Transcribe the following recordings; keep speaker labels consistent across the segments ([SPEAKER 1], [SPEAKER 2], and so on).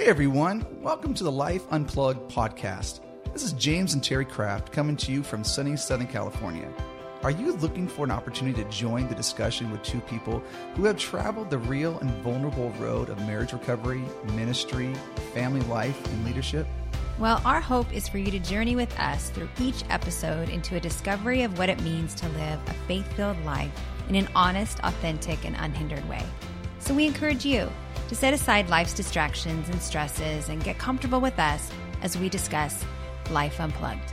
[SPEAKER 1] Hey everyone, welcome to the Life Unplugged podcast. This is James and Terry Craft coming to you from sunny Southern California. Are you looking for an opportunity to join the discussion with two people who have traveled the real and vulnerable road of marriage recovery, ministry, family life, and leadership?
[SPEAKER 2] Well, our hope is for you to journey with us through each episode into a discovery of what it means to live a faith filled life in an honest, authentic, and unhindered way. So we encourage you to set aside life's distractions and stresses and get comfortable with us as we discuss Life Unplugged.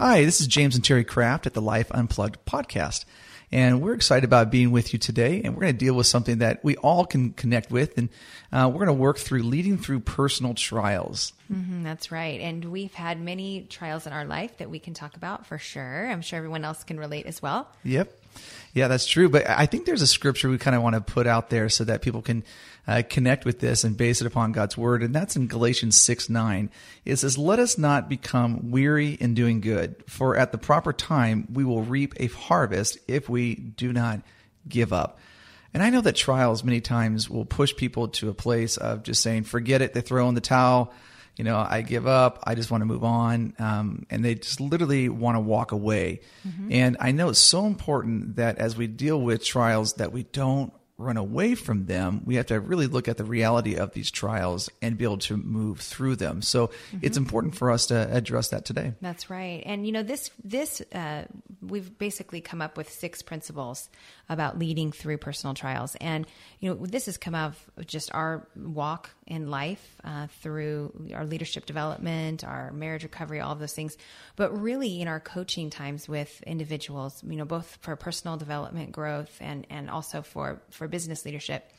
[SPEAKER 1] Hi, this is James and Terry Craft at the Life Unplugged podcast. And we're excited about being with you today. And we're going to deal with something that we all can connect with. And uh, we're going to work through leading through personal trials.
[SPEAKER 2] Mm-hmm, that's right. And we've had many trials in our life that we can talk about for sure. I'm sure everyone else can relate as well.
[SPEAKER 1] Yep. Yeah, that's true. But I think there's a scripture we kind of want to put out there so that people can uh, connect with this and base it upon God's word. And that's in Galatians 6 9. It says, Let us not become weary in doing good, for at the proper time we will reap a harvest if we do not give up. And I know that trials many times will push people to a place of just saying, forget it, they throw in the towel you know, I give up. I just want to move on. Um, and they just literally want to walk away. Mm-hmm. And I know it's so important that as we deal with trials, that we don't run away from them. We have to really look at the reality of these trials and be able to move through them. So mm-hmm. it's important for us to address that today.
[SPEAKER 2] That's right. And you know, this this uh, we've basically come up with six principles about leading through personal trials, and you know, this has come out of just our walk in life uh, through our leadership development, our marriage recovery, all of those things. But really, in our coaching times with individuals, you know, both for personal development growth and and also for for business leadership.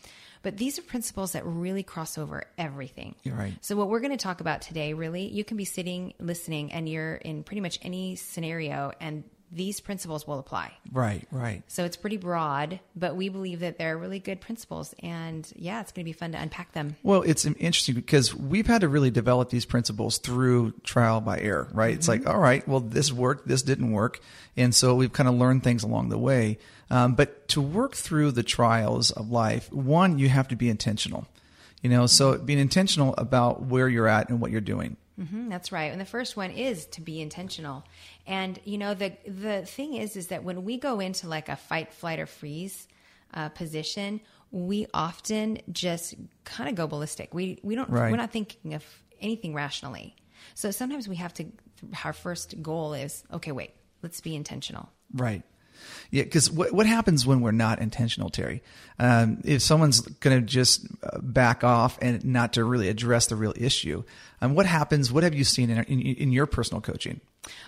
[SPEAKER 2] But these are principles that really cross over everything.
[SPEAKER 1] You're right.
[SPEAKER 2] So what we're going to talk about today, really, you can be sitting listening, and you're in pretty much any scenario, and these principles will apply.
[SPEAKER 1] Right, right.
[SPEAKER 2] So it's pretty broad, but we believe that they're really good principles. And yeah, it's going to be fun to unpack them.
[SPEAKER 1] Well, it's interesting because we've had to really develop these principles through trial by error, right? Mm-hmm. It's like, all right, well, this worked, this didn't work. And so we've kind of learned things along the way. Um, but to work through the trials of life, one, you have to be intentional. You know, so being intentional about where you're at and what you're doing.
[SPEAKER 2] Mm-hmm, that's right. And the first one is to be intentional. And you know, the the thing is, is that when we go into like a fight, flight, or freeze uh, position, we often just kind of go ballistic. We we don't right. we're not thinking of anything rationally. So sometimes we have to. Our first goal is okay. Wait, let's be intentional.
[SPEAKER 1] Right. Yeah, because what what happens when we're not intentional, Terry? Um, if someone's going to just uh, back off and not to really address the real issue, um, what happens? What have you seen in, in, in your personal coaching?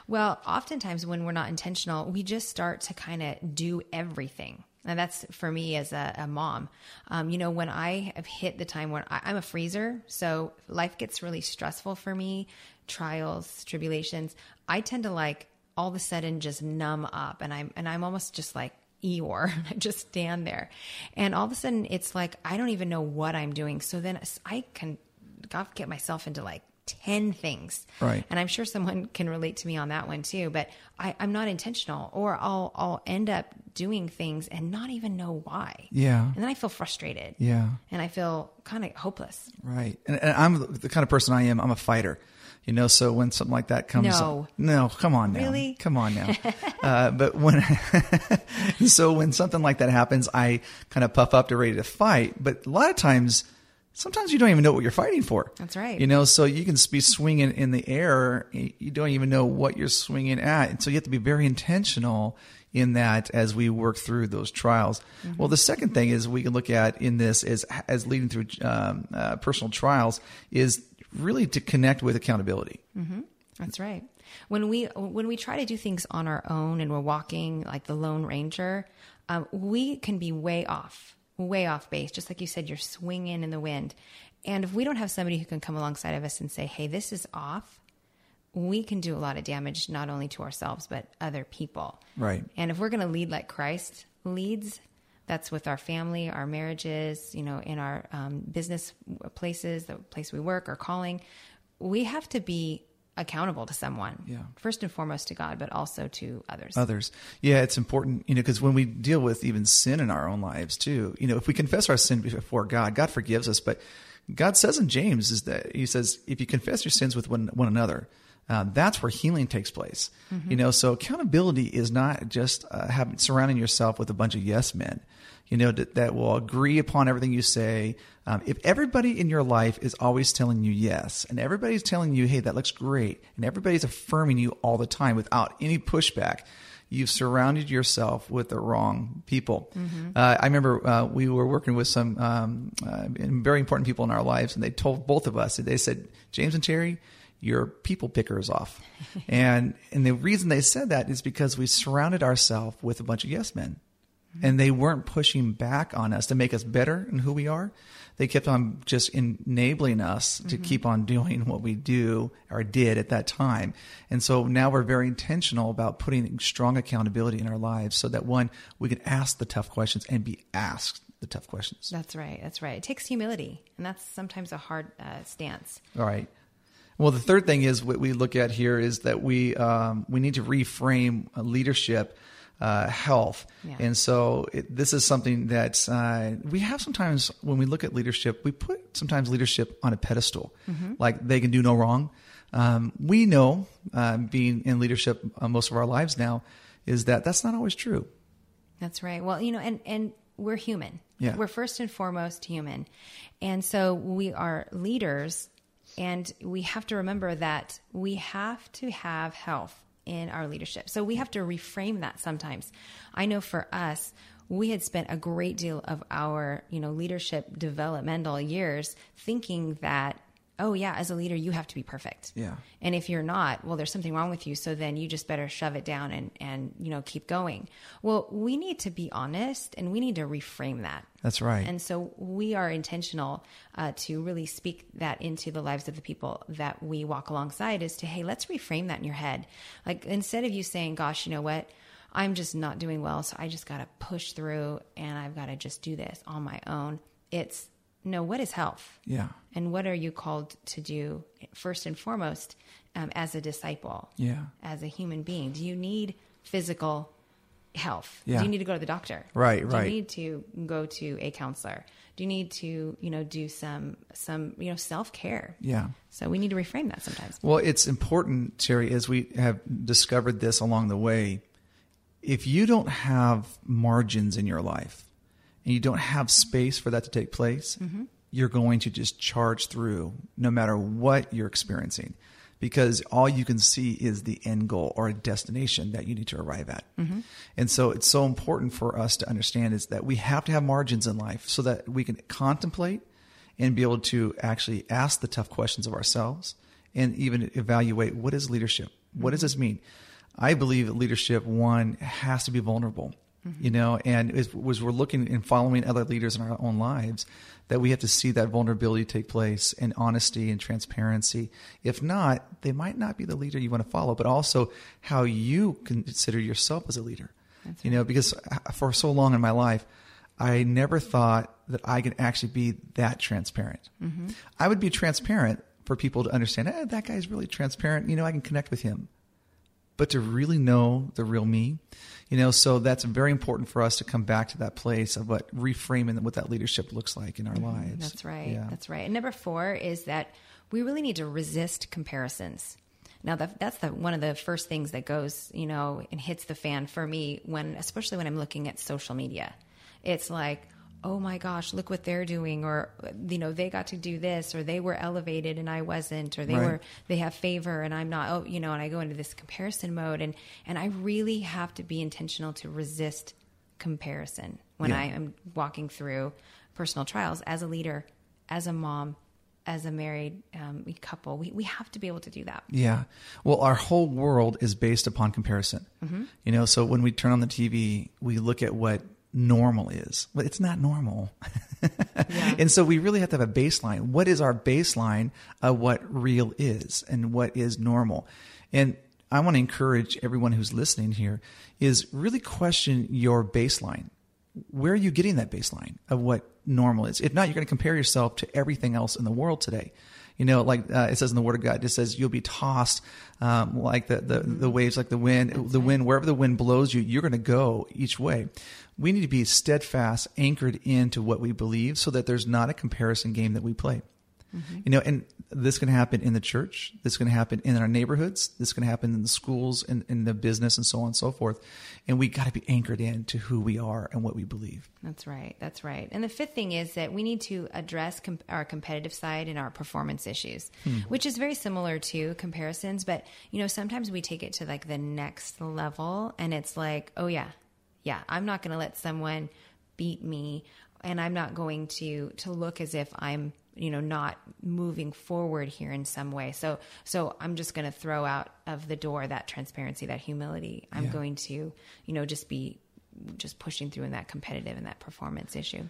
[SPEAKER 2] Well, oftentimes when we're not intentional, we just start to kind of do everything. And that's for me as a, a mom. Um, you know, when I have hit the time when I, I'm a freezer, so life gets really stressful for me, trials, tribulations, I tend to like all of a sudden just numb up and I'm and I'm almost just like Eeyore. I just stand there. And all of a sudden it's like I don't even know what I'm doing. So then I can get myself into like 10 things.
[SPEAKER 1] Right.
[SPEAKER 2] And I'm sure someone can relate to me on that one too, but I, am not intentional or I'll I'll end up doing things and not even know why.
[SPEAKER 1] Yeah.
[SPEAKER 2] And then I feel frustrated.
[SPEAKER 1] Yeah.
[SPEAKER 2] And I feel kind of hopeless.
[SPEAKER 1] Right. And, and I'm the kind of person I am, I'm a fighter. You know, so when something like that comes,
[SPEAKER 2] no,
[SPEAKER 1] no, come on now,
[SPEAKER 2] really,
[SPEAKER 1] come on now. uh, but when, so when something like that happens, I kind of puff up to ready to fight. But a lot of times, sometimes you don't even know what you're fighting for.
[SPEAKER 2] That's right.
[SPEAKER 1] You know, so you can be swinging in the air, you don't even know what you're swinging at, and so you have to be very intentional in that as we work through those trials. Mm-hmm. Well, the second thing is we can look at in this is as leading through um, uh, personal trials is really to connect with accountability.
[SPEAKER 2] Mm-hmm. That's right. When we when we try to do things on our own and we're walking like the Lone Ranger, um, we can be way off, way off base. Just like you said, you're swinging in the wind, and if we don't have somebody who can come alongside of us and say, "Hey, this is off," we can do a lot of damage not only to ourselves but other people.
[SPEAKER 1] Right.
[SPEAKER 2] And if we're going to lead like Christ leads, that's with our family, our marriages, you know, in our um, business places, the place we work, or calling. We have to be accountable to someone.
[SPEAKER 1] Yeah.
[SPEAKER 2] First and foremost to God, but also to others.
[SPEAKER 1] others. Yeah, it's important, you know, because when we deal with even sin in our own lives too, you know, if we confess our sin before God, God forgives us. But God says in James is that He says, if you confess your sins with one, one another, uh, that's where healing takes place. You know, so accountability is not just uh, having surrounding yourself with a bunch of yes men. You know that, that will agree upon everything you say. Um, if everybody in your life is always telling you yes, and everybody's telling you, "Hey, that looks great," and everybody's affirming you all the time without any pushback, you've surrounded yourself with the wrong people. Uh, I remember uh, we were working with some um, uh, very important people in our lives, and they told both of us. They said, "James and Terry." Your people pickers off, and and the reason they said that is because we surrounded ourselves with a bunch of yes men, and they weren't pushing back on us to make us better in who we are. They kept on just enabling us to keep on doing what we do or did at that time. And so now we're very intentional about putting strong accountability in our lives so that one, we can ask the tough questions and be asked the tough questions.
[SPEAKER 2] That's right. That's right. It takes humility, and that's sometimes a hard uh, stance.
[SPEAKER 1] All right. Well, the third thing is what we look at here is that we um, we need to reframe uh, leadership uh, health,
[SPEAKER 2] Yeah.
[SPEAKER 1] and so it, this is something that uh, we have sometimes when we look at leadership, we put sometimes leadership on a pedestal, like they can do no wrong. Um, we know, um, being in leadership uh, most of our lives now, is that that's not always true.
[SPEAKER 2] That's right. Well, you know, and and we're human.
[SPEAKER 1] Yeah.
[SPEAKER 2] We're first and foremost human. And so we are leaders and we have to remember that we have to have health in our leadership. So we have to reframe that sometimes. I know for us, we had spent a great deal of our, you know, leadership developmental years thinking that oh yeah, as a leader you have to be perfect.
[SPEAKER 1] Yeah.
[SPEAKER 2] And if you're not, well, there's something wrong with you. So then you just better shove it down and, and, you know, keep going. Well, we need to be honest and we need to reframe that.
[SPEAKER 1] That's right.
[SPEAKER 2] And so we are intentional uh, to really speak that into the lives of the people that we walk alongside is to, hey, let's reframe that in your head. Like instead of you saying, gosh, you know what? I'm just not doing well. So I just got to push through and I've got to just do this on my own. It's no, what is health?
[SPEAKER 1] yeah.
[SPEAKER 2] And what are you called to do first and foremost um, as a disciple,
[SPEAKER 1] Yeah.
[SPEAKER 2] as a human being? Do you need physical health?
[SPEAKER 1] Yeah.
[SPEAKER 2] Do you need to go to the doctor?
[SPEAKER 1] Right,
[SPEAKER 2] Do
[SPEAKER 1] right.
[SPEAKER 2] Do you need to go to a counselor? Do you need to, you know, do some some you know self care?
[SPEAKER 1] Yeah.
[SPEAKER 2] So we need to reframe that sometimes.
[SPEAKER 1] Well, it's important, Terry, as we have discovered this along the way. If you don't have margins in your life and you don't have space for that to take place, mm-hmm. you're going to just charge through no matter what you're experiencing because all you can see is the end goal or a destination that you need to arrive at. Mm-hmm. And so it's so important for us to understand is that we have to have margins in life so that we can contemplate and be able to actually ask the tough questions of ourselves and even evaluate what is leadership? What does mm-hmm. this mean? I believe that leadership, one, has to be vulnerable, Mm-hmm. you know, and as, as we're looking and following other leaders in our own lives, that we have to see that vulnerability take place and honesty and transparency. If not, they might not be the leader you want to follow, but also how you consider yourself as a leader. you know, because uh, for so long in my life, I never thought that I could actually be that transparent. Mm-hmm. I would be transparent for people to understand, eh, that guy's really transparent. You know, I can connect with him. But to really know the real me, you know, so that's very important for us to come back to that place of what reframing what that leadership looks like in our lives.
[SPEAKER 2] Mm-hmm. That's right.
[SPEAKER 1] Yeah.
[SPEAKER 2] That's right. And number four is that we really need to resist comparisons. Now that that's the one of the first things that goes, you know, and hits the fan for me when, especially when I'm looking at social media. It's like, oh my gosh, look what they're doing, or you know, they got to do this, or they were elevated and I wasn't, or they
[SPEAKER 1] Right.
[SPEAKER 2] were they have favor and I'm not. Oh, you know, and I go into this comparison mode, and and I really have to be intentional to resist comparison when
[SPEAKER 1] Yeah.
[SPEAKER 2] I am walking through personal trials as a leader, as a mom, as a married um, couple. We, we have to be able to do that.
[SPEAKER 1] Yeah. Well, our whole world is based upon comparison.
[SPEAKER 2] Mm-hmm.
[SPEAKER 1] You know, so when we turn on the TV, we look at what normal is, but it's not normal. And so we really have to have a baseline. What is our baseline of what real is and what is normal? And I want to encourage everyone who's listening here is really question your baseline. Where are you getting that baseline of what normal is? If not, you're going to compare yourself to everything else in the world today. You know, like uh, it says in the Word of God, it says you'll be tossed um, like the, the, the waves, like the wind.
[SPEAKER 2] That's
[SPEAKER 1] the
[SPEAKER 2] right.
[SPEAKER 1] wind, wherever the wind blows you, you're going to go each way. We need to be steadfast, anchored into what we believe, so that there's not a comparison game that we play. You know, and this can happen in the church. This can happen in our neighborhoods. This can happen in the schools and in the business and so on and so forth. And we got to be anchored into who we are and what we believe.
[SPEAKER 2] That's right. That's right. And the fifth thing is that we need to address our competitive side and our performance issues, hmm. which is very similar to comparisons. But, you know, sometimes we take it to like the next level and it's like, oh, yeah, yeah, I'm not going to let someone beat me and I'm not going to, to look as if I'm, you know, not moving forward here in some way. So, so I'm just going to throw out of the door that transparency, that humility. I'm
[SPEAKER 1] Yeah.
[SPEAKER 2] going to, you know, just be just pushing through in that competitive and that performance issue.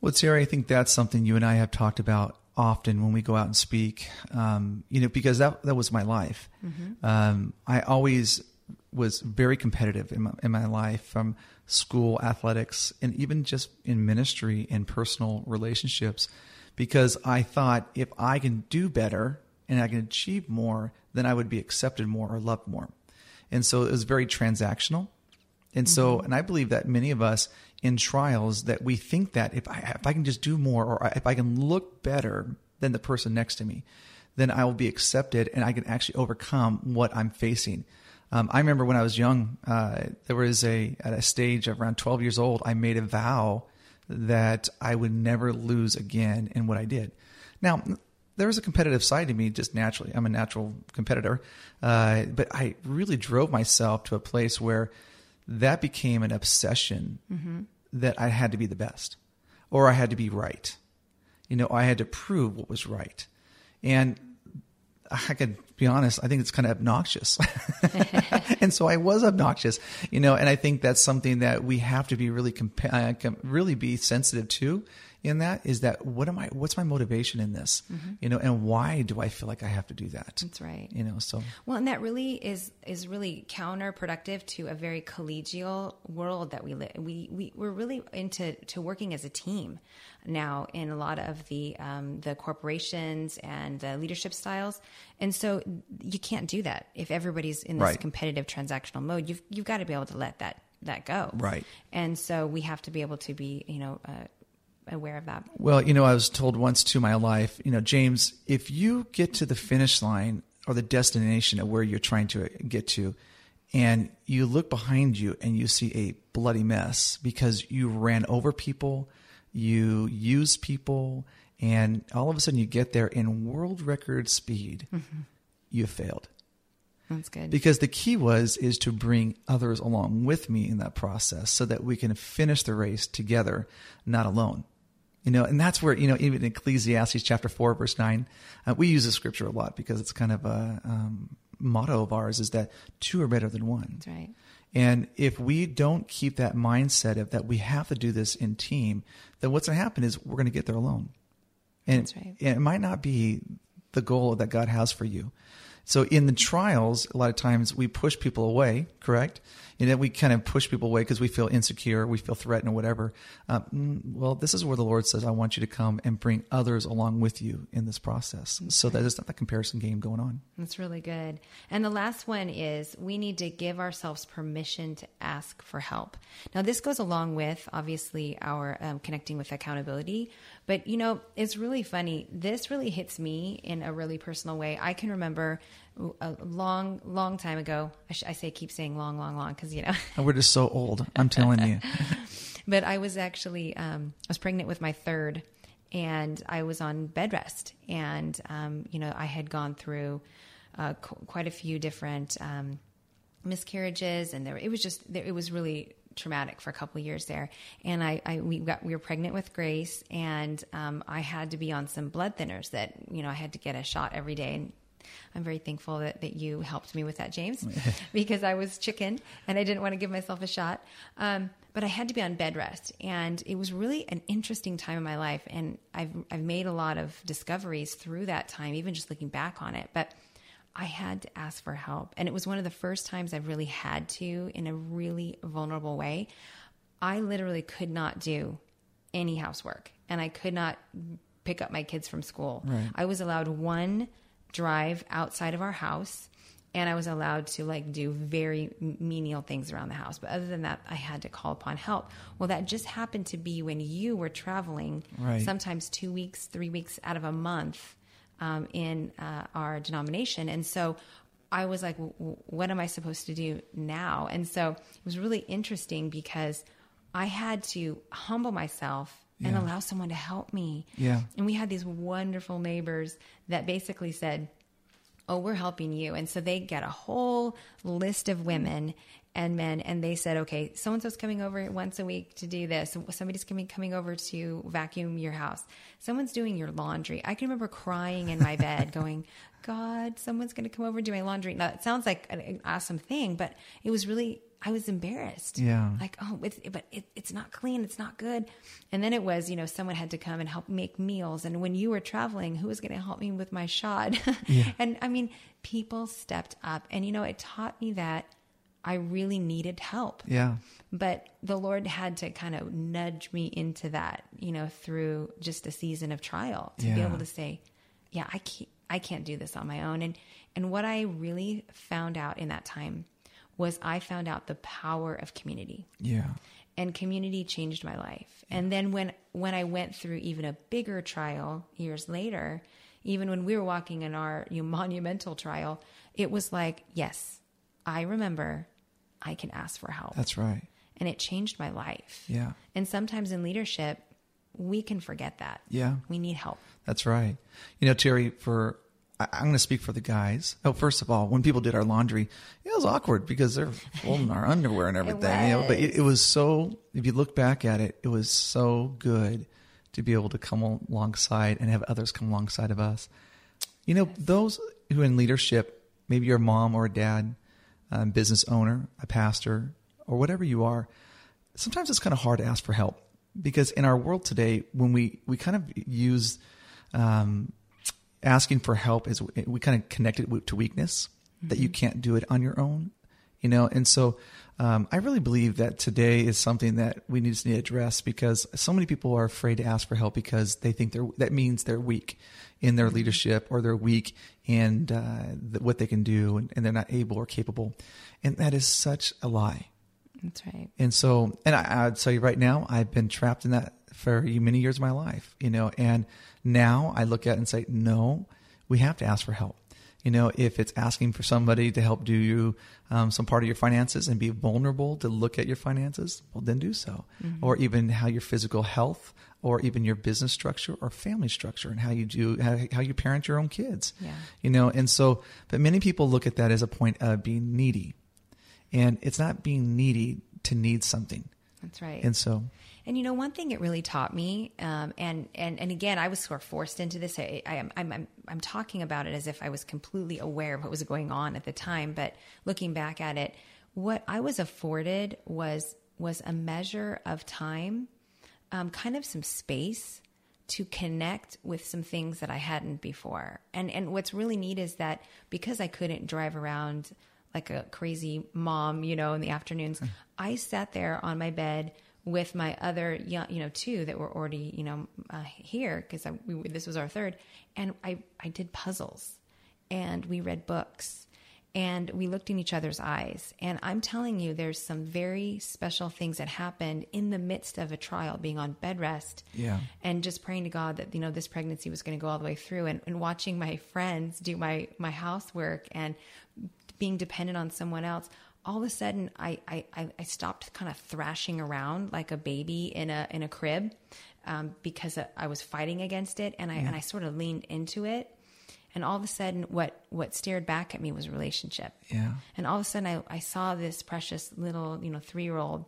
[SPEAKER 1] Well, Sarah, I think that's something you and I have talked about often when we go out and speak. Um, you know, because that that was my life. Um, I always was very competitive in my, in my life, from school athletics and even just in ministry and personal relationships, because I thought if I can do better and I can achieve more, then I would be accepted more or loved more. And so it was very transactional. And so, and I believe that many of us in trials that we think that if I if I can just do more or if I can look better than the person next to me, then I will be accepted and I can actually overcome what I'm facing. Um, I remember when I was young, uh, there was a at a stage of around 12 years old, I made a vow that I would never lose again in what I did. Now, there was a competitive side to me just naturally. I'm a natural competitor, uh, but I really drove myself to a place where that became an obsession that I had to be the best or I had to be right. You know, I had to prove what was right. And I could be honest, I think it's kind of obnoxious. and so I was obnoxious, you know, and I think that's something that we have to be really, compa- uh, com- really be sensitive to in that is that what am I, what's my motivation in this, you know, and why do I feel like I have to do that?
[SPEAKER 2] That's right.
[SPEAKER 1] You know, so
[SPEAKER 2] Well, and that really is is really counterproductive to a very collegial world that we live. We we we're really into to working as a team now in a lot of the um, the corporations and the leadership styles, and so you can't do that if everybody's in this
[SPEAKER 1] Right.
[SPEAKER 2] competitive transactional mode. You've you've got to be able to let that that go.
[SPEAKER 1] Right.
[SPEAKER 2] And so we have to be able to be you know. Uh, aware of that?
[SPEAKER 1] Well, you know, I was told once to my life, you know, James, if you get to the finish line or the destination of where you're trying to get to, and you look behind you and you see a bloody mess because you ran over people, you used people, and all of a sudden you get there in world record speed, mm-hmm. you failed.
[SPEAKER 2] That's good.
[SPEAKER 1] Because the key was is to bring others along with me in that process so that we can finish the race together not alone you know and that's where you know even in ecclesiastes chapter 4 verse 9 uh, we use the scripture a lot because it's kind of a um, motto of ours is that two are better than one
[SPEAKER 2] that's right
[SPEAKER 1] and if we don't keep that mindset of that we have to do this in team, then what's going to happen is we're going to get there alone. And
[SPEAKER 2] right.
[SPEAKER 1] it might not be the goal that God has for you. So in the trials, a lot of times we push people away, correct? And then we kind of push people away because we feel insecure, we feel threatened or whatever. Um, mm, well, this is where the Lord says, I want you to come and bring others along with you in this process. So that there's not that comparison game going on.
[SPEAKER 2] That's really good. And the last one is we need to give ourselves permission to ask for help. Now, this goes along with obviously our um, connecting with accountability, but you know, it's really funny. This really hits me in a really personal way. I can remember a long, long time ago. I, sh- I say keep saying long, long, long because you know.
[SPEAKER 1] We're just so old. I'm telling you.
[SPEAKER 2] but I was actually um, I was pregnant with my third, and I was on bed rest, and um, you know I had gone through uh, qu- quite a few different um, miscarriages, and there it was just there, it was really traumatic for a couple of years there. And I, I we got we were pregnant with Grace, and um, I had to be on some blood thinners that you know I had to get a shot every day, and I'm very thankful that, that you helped me with that, James, because I was chicken and I didn't want to give myself a shot. Um, but I had to be on bed rest, and it was really an interesting time in my life. And I've I've made a lot of discoveries through that time, even just looking back on it. But I had to ask for help, and it was one of the first times I've really had to in a really vulnerable way. I literally could not do any housework, and I could not pick up my kids from school.
[SPEAKER 1] Right.
[SPEAKER 2] I was allowed one drive outside of our house and I was allowed to like do very menial things around the house. But other than that, I had to call upon help. Well, that just happened to be when you were traveling,
[SPEAKER 1] Right.
[SPEAKER 2] sometimes two weeks, three weeks out of a month um, in uh, our denomination. And so I was like, what am I supposed to do now? And so it was really interesting because I had to humble myself and allow someone to help me.
[SPEAKER 1] Yeah.
[SPEAKER 2] And we had these wonderful neighbors that basically said, Oh, we're helping you. And so they get a whole list of women and men, and they said, Okay, so and so's coming over once a week to do this. Somebody's coming coming over to vacuum your house. Someone's doing your laundry. I can remember crying in my bed, going, God, someone's going to come over and do my laundry. Now, it sounds like an, an awesome thing, but it was really, I was embarrassed.
[SPEAKER 1] Yeah.
[SPEAKER 2] Like, oh, it's, but it, it's not clean. It's not good. And then it was, you know, someone had to come and help make meals. And when you were traveling, who was going to help me with my shod? and I mean, people stepped up. And, you know, it taught me that I really needed help.
[SPEAKER 1] Yeah.
[SPEAKER 2] But the Lord had to kind of nudge me into that, you know, through just a season of trial to be able to say, yeah, I can't, I can't do this on my own. And, and what I really found out in that time was I found out the power of community
[SPEAKER 1] Yeah.
[SPEAKER 2] and community changed my life. And then when when I went through even a bigger trial years later, even when we were walking in our you know, monumental trial, it was like, yes, I remember I can ask for help.
[SPEAKER 1] That's right.
[SPEAKER 2] and it changed my life.
[SPEAKER 1] Yeah.
[SPEAKER 2] And sometimes in leadership, we can forget that.
[SPEAKER 1] Yeah.
[SPEAKER 2] We need help.
[SPEAKER 1] That's right. You know, Terry, for I- I'm going to speak for the guys. Oh, first of all, when people did our laundry, it was awkward because they're folding our underwear and everything. You know, but it, it was so. If you look back at it, it was so good to be able to come alongside and have others come alongside of us. You know, those who in leadership, maybe you're a mom or a dad, um, business owner, a pastor, or whatever you are, sometimes it's kind of hard to ask for help because in our world today, when we, we kind of use um, asking for help is we kind of connect it to weakness that you can't do it on your own, you know. And so, um, I really believe that today is something that we need to address because so many people are afraid to ask for help because they think they're that means they're weak in their leadership or they're weak in uh, the, what they can do and, and they're not able or capable, and that is such a lie.
[SPEAKER 2] That's right.
[SPEAKER 1] And so, and I, I'd tell you right now, I've been trapped in that for many years of my life, you know, and now I look at it and say, no, we have to ask for help. You know, if it's asking for somebody to help do you um, some part of your finances and be vulnerable to look at your finances, well, then do so. Or even how your physical health, or even your business structure or family structure, and how you do how, how you parent your own kids.
[SPEAKER 2] Yeah.
[SPEAKER 1] You know, and so, but many people look at that as a point of being needy, and it's not being needy to need something.
[SPEAKER 2] That's right.
[SPEAKER 1] And so,
[SPEAKER 2] And you know, one thing it really taught me, um, and and and again, I was sort of forced into this. I, I am I'm, I'm I'm talking about it as if I was completely aware of what was going on at the time, but looking back at it, what I was afforded was was a measure of time, um, kind of some space to connect with some things that I hadn't before. And and what's really neat is that because I couldn't drive around like a crazy mom, you know, in the afternoons, I sat there on my bed with my other young, you know, two that were already, you know, uh, here because we, this was our third, and I I did puzzles, and we read books, and we looked in each other's eyes. And I'm telling you, there's some very special things that happened in the midst of a trial, being on bed rest,
[SPEAKER 1] Yeah.
[SPEAKER 2] and just praying to God that you know this pregnancy was going to go all the way through, and, and watching my friends do my my housework and being dependent on someone else. All of a sudden, I I, I stopped kind of thrashing around like a baby in a in a crib um, because I was fighting against it, and I and I sort of leaned into it. And all of a sudden, what what stared back at me was relationship.
[SPEAKER 1] Yeah.
[SPEAKER 2] And all of a sudden, I, I saw this precious little, you know, three year old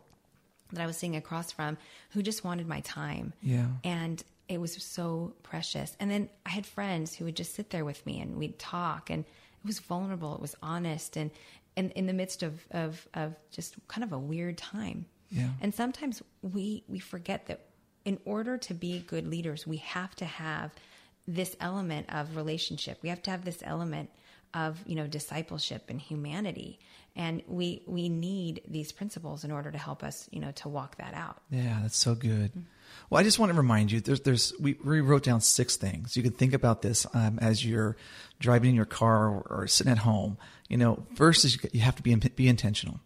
[SPEAKER 2] that I was sitting across from who just wanted my time.
[SPEAKER 1] Yeah.
[SPEAKER 2] And it was so precious. And then I had friends who would just sit there with me and we'd talk and it was vulnerable. It was honest and, and in the midst of, of, of just kind of a weird time.
[SPEAKER 1] Yeah.
[SPEAKER 2] And sometimes we, we forget that in order to be good leaders, we have to have this element of relationship. We have to have this element of, you know, discipleship and humanity. and we we need these principles in order to help us you know to walk that out
[SPEAKER 1] Yeah, that's so good. Mm-hmm. Well, I just want to remind you, there's, there's, we, we wrote down six things. You can think about this um, as you're driving in your car or, or sitting at home. You know, first is you, have to be be intentional.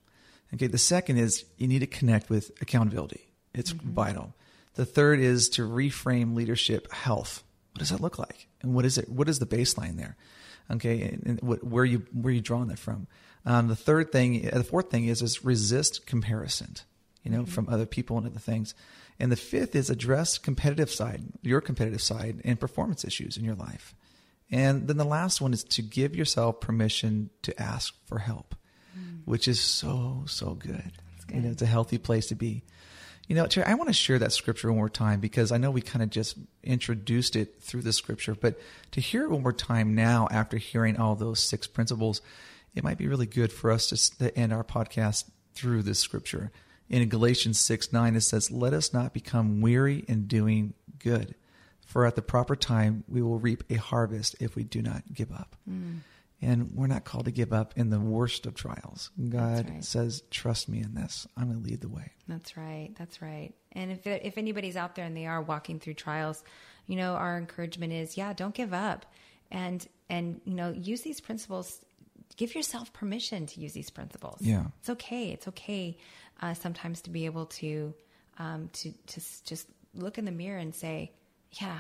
[SPEAKER 1] Okay. The second is you need to connect with accountability. It's vital. The third is to reframe leadership health. What does that look like? And what is it? What is the baseline there? Okay, and, and what, where you where are you drawing that from? Um, the third thing, the fourth thing is is resist comparison. You know, from other people and other things. And the fifth is address competitive side, your competitive side, and performance issues in your life. And then the last one is to give yourself permission to ask for help, mm. which is so so good. You know, it's a healthy place to be. You know, Terry, I want to share that scripture one more time because I know we kind of just introduced it through the scripture, but to hear it one more time now after hearing all those six principles, it might be really good for us to end our podcast through this scripture. In Galatians 6 9, it says, Let us not become weary in doing good, for at the proper time we will reap a harvest if we do not give up. Mm. And we're not called to give up in the worst of trials. God
[SPEAKER 2] right.
[SPEAKER 1] says, Trust me in this. I'm going to lead the way.
[SPEAKER 2] That's right. That's right. And if if anybody's out there and they are walking through trials, you know, our encouragement is, yeah, don't give up, and and you know, use these principles. Give yourself permission to use these principles.
[SPEAKER 1] Yeah.
[SPEAKER 2] it's okay. It's okay uh, sometimes to be able to um, to to just look in the mirror and say, yeah,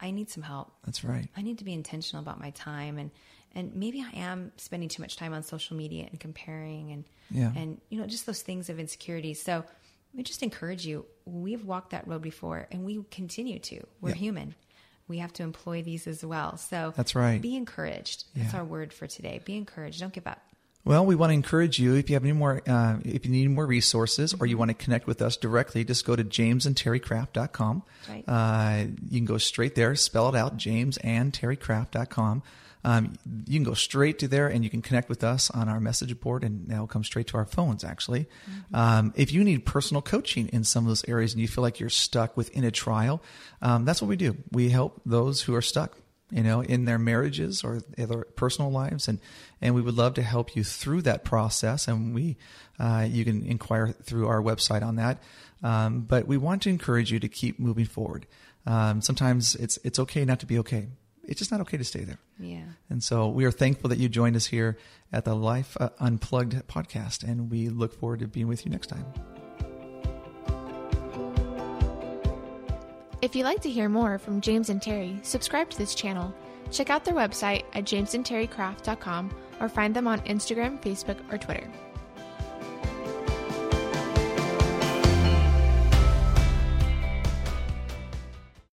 [SPEAKER 2] I need some help.
[SPEAKER 1] That's right.
[SPEAKER 2] I need to be intentional about my time and and maybe I am spending too much time on social media and comparing and
[SPEAKER 1] Yeah.
[SPEAKER 2] and you know just those things of insecurity. So we just encourage you. We've walked that road before and we continue to. We're
[SPEAKER 1] Yeah.
[SPEAKER 2] human. We have to employ these as well. So
[SPEAKER 1] That's right.
[SPEAKER 2] Be encouraged. That's
[SPEAKER 1] Yeah.
[SPEAKER 2] our word for today. Be encouraged. Don't give up.
[SPEAKER 1] Well, we want to encourage you if you have any more, uh, if you need more resources or you want to connect with us directly, just go to jamesandterrycraft.com.
[SPEAKER 2] Right.
[SPEAKER 1] Uh, you can go straight there, spell it out, jamesandterrycraft.com. Um, you can go straight to there and you can connect with us on our message board and that'll come straight to our phones actually. Um, if you need personal coaching in some of those areas and you feel like you're stuck within a trial, um, that's what we do. We help those who are stuck you know, in their marriages or their personal lives, and and we would love to help you through that process. And we, uh, you can inquire through our website on that. Um, but we want to encourage you to keep moving forward. Um, sometimes it's it's okay not to be okay. It's just not okay to stay there.
[SPEAKER 2] Yeah.
[SPEAKER 1] And so we are thankful that you joined us here at the Life uh, Unplugged podcast, and we look forward to being with you next time.
[SPEAKER 3] If you'd like to hear more from James and Terry, subscribe to this channel. Check out their website at jamesandterrycraft.com or find them on Instagram, Facebook, or Twitter.